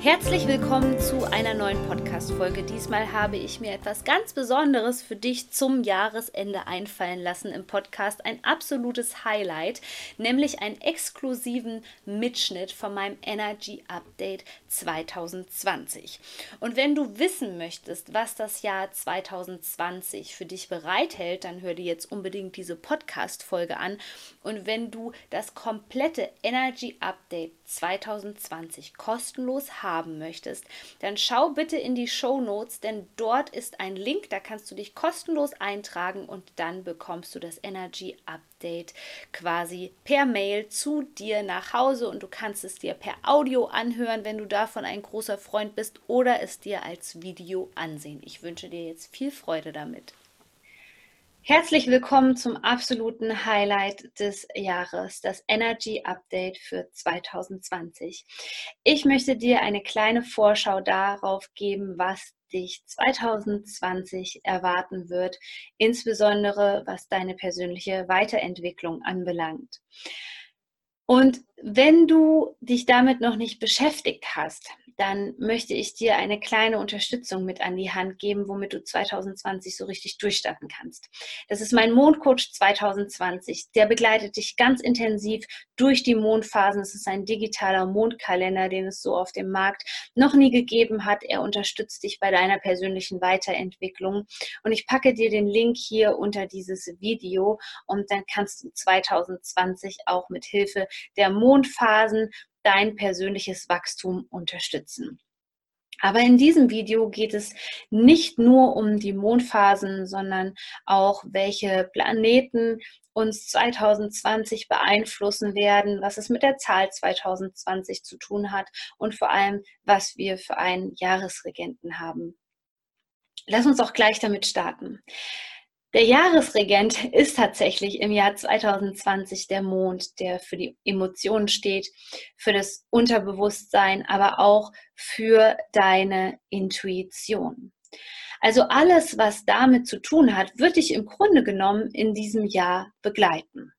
Herzlich willkommen zu einer neuen Podcast-Folge. Diesmal habe ich mir etwas ganz Besonderes für dich zum Jahresende einfallen lassen im Podcast. Ein absolutes Highlight, nämlich einen exklusiven Mitschnitt von meinem Energy Update 2020. Und wenn du wissen möchtest, was das Jahr 2020 für dich bereithält, dann hör dir jetzt unbedingt diese Podcast-Folge an. Und wenn du das komplette Energy Update 2020 kostenlos haben möchtest, dann schau bitte in die Show Notes, denn dort ist ein Link, da kannst du dich kostenlos eintragen und dann bekommst du das Energy Update quasi per Mail zu dir nach Hause und du kannst es dir per Audio anhören, wenn du davon ein großer Freund bist oder es dir als Video ansehen. Ich wünsche dir jetzt viel Freude damit. Herzlich willkommen zum absoluten Highlight des Jahres, das Energy Update für 2020. Ich möchte dir eine kleine Vorschau darauf geben, was dich 2020 erwarten wird, insbesondere was deine persönliche Weiterentwicklung anbelangt. Und wenn du dich damit noch nicht beschäftigt hast, dann möchte ich dir eine kleine Unterstützung mit an die Hand geben, womit du 2020 so richtig durchstarten kannst. Das ist mein Mondcoach 2020. Der begleitet dich ganz intensiv durch die Mondphasen. Es ist ein digitaler Mondkalender, den es so auf dem Markt noch nie gegeben hat. Er unterstützt dich bei deiner persönlichen Weiterentwicklung. Und ich packe dir den Link hier unter dieses Video und dann kannst du 2020 auch mit Hilfe der Mondphasen dein persönliches Wachstum unterstützen. Aber in diesem Video geht es nicht nur um die Mondphasen, sondern auch, welche Planeten uns 2020 beeinflussen werden, was es mit der Zahl 2020 zu tun hat und vor allem, was wir für einen Jahresregenten haben. Lass uns auch gleich damit starten. Der Jahresregent ist tatsächlich im Jahr 2020 der Mond, der für die Emotionen steht, für das Unterbewusstsein, aber auch für deine Intuition. Also alles, was damit zu tun hat, wird dich im Grunde genommen in diesem Jahr begleiten.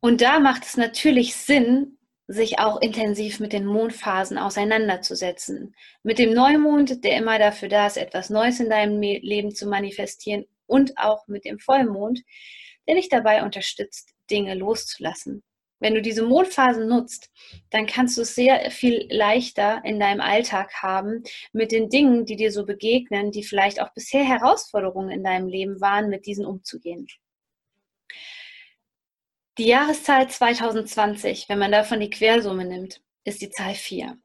Und da macht es natürlich Sinn, sich auch intensiv mit den Mondphasen auseinanderzusetzen. Mit dem Neumond, der immer dafür da ist, etwas Neues in deinem Leben zu manifestieren und auch mit dem Vollmond, der dich dabei unterstützt, Dinge loszulassen. Wenn du diese Mondphasen nutzt, dann kannst du es sehr viel leichter in deinem Alltag haben, mit den Dingen, die dir so begegnen, die vielleicht auch bisher Herausforderungen in deinem Leben waren, mit diesen umzugehen. Die Jahreszahl 2020, wenn man davon die Quersumme nimmt, ist die Zahl 4.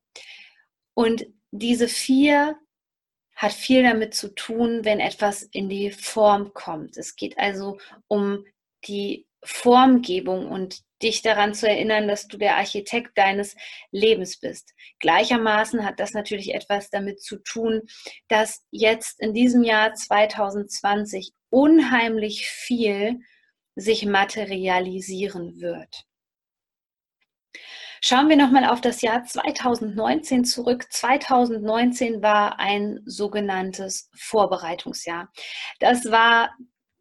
Und diese 4 hat viel damit zu tun, wenn etwas in die Form kommt. Es geht also um die Formgebung und dich daran zu erinnern, dass du der Architekt deines Lebens bist. Gleichermaßen hat das natürlich etwas damit zu tun, dass jetzt in diesem Jahr 2020 unheimlich viel sich materialisieren wird. Schauen wir nochmal auf das Jahr 2019 zurück. 2019 war ein sogenanntes Vorbereitungsjahr. Das war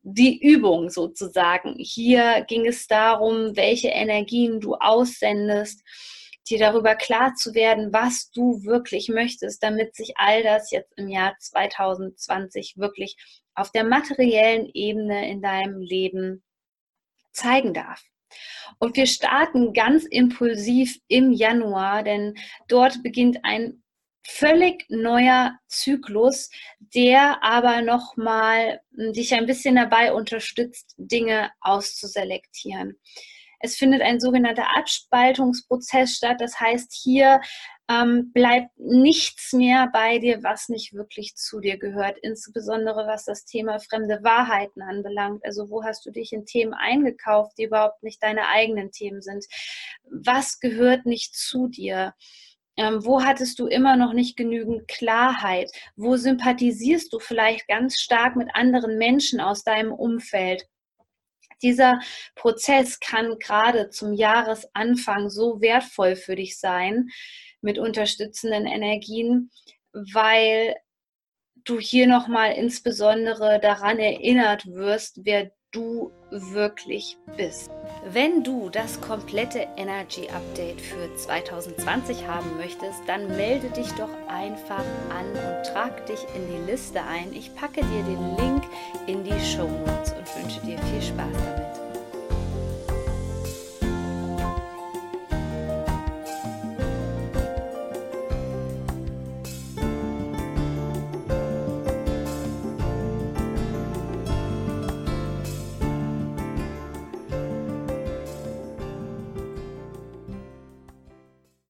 die Übung sozusagen. Hier ging es darum, welche Energien du aussendest, dir darüber klar zu werden, was du wirklich möchtest, damit sich all das jetzt im Jahr 2020 wirklich auf der materiellen Ebene in deinem Leben zeigen darf. Und wir starten ganz impulsiv im Januar, denn dort beginnt ein völlig neuer Zyklus, der aber nochmal dich ein bisschen dabei unterstützt, Dinge auszuselektieren. Es findet ein sogenannter Abspaltungsprozess statt. Das heißt, hier ähm, bleibt nichts mehr bei dir, was nicht wirklich zu dir gehört, insbesondere was das Thema fremde Wahrheiten anbelangt. Also wo hast du dich in Themen eingekauft, die überhaupt nicht deine eigenen Themen sind? Was gehört nicht zu dir? Ähm, wo hattest du immer noch nicht genügend Klarheit? Wo sympathisierst du vielleicht ganz stark mit anderen Menschen aus deinem Umfeld? Dieser Prozess kann gerade zum Jahresanfang so wertvoll für dich sein mit unterstützenden Energien, weil du hier nochmal insbesondere daran erinnert wirst, wer du wirklich bist. Wenn du das komplette Energy Update für 2020 haben möchtest, dann melde dich doch einfach an und trag dich in die Liste ein. Ich packe dir den Link in die Show Notes und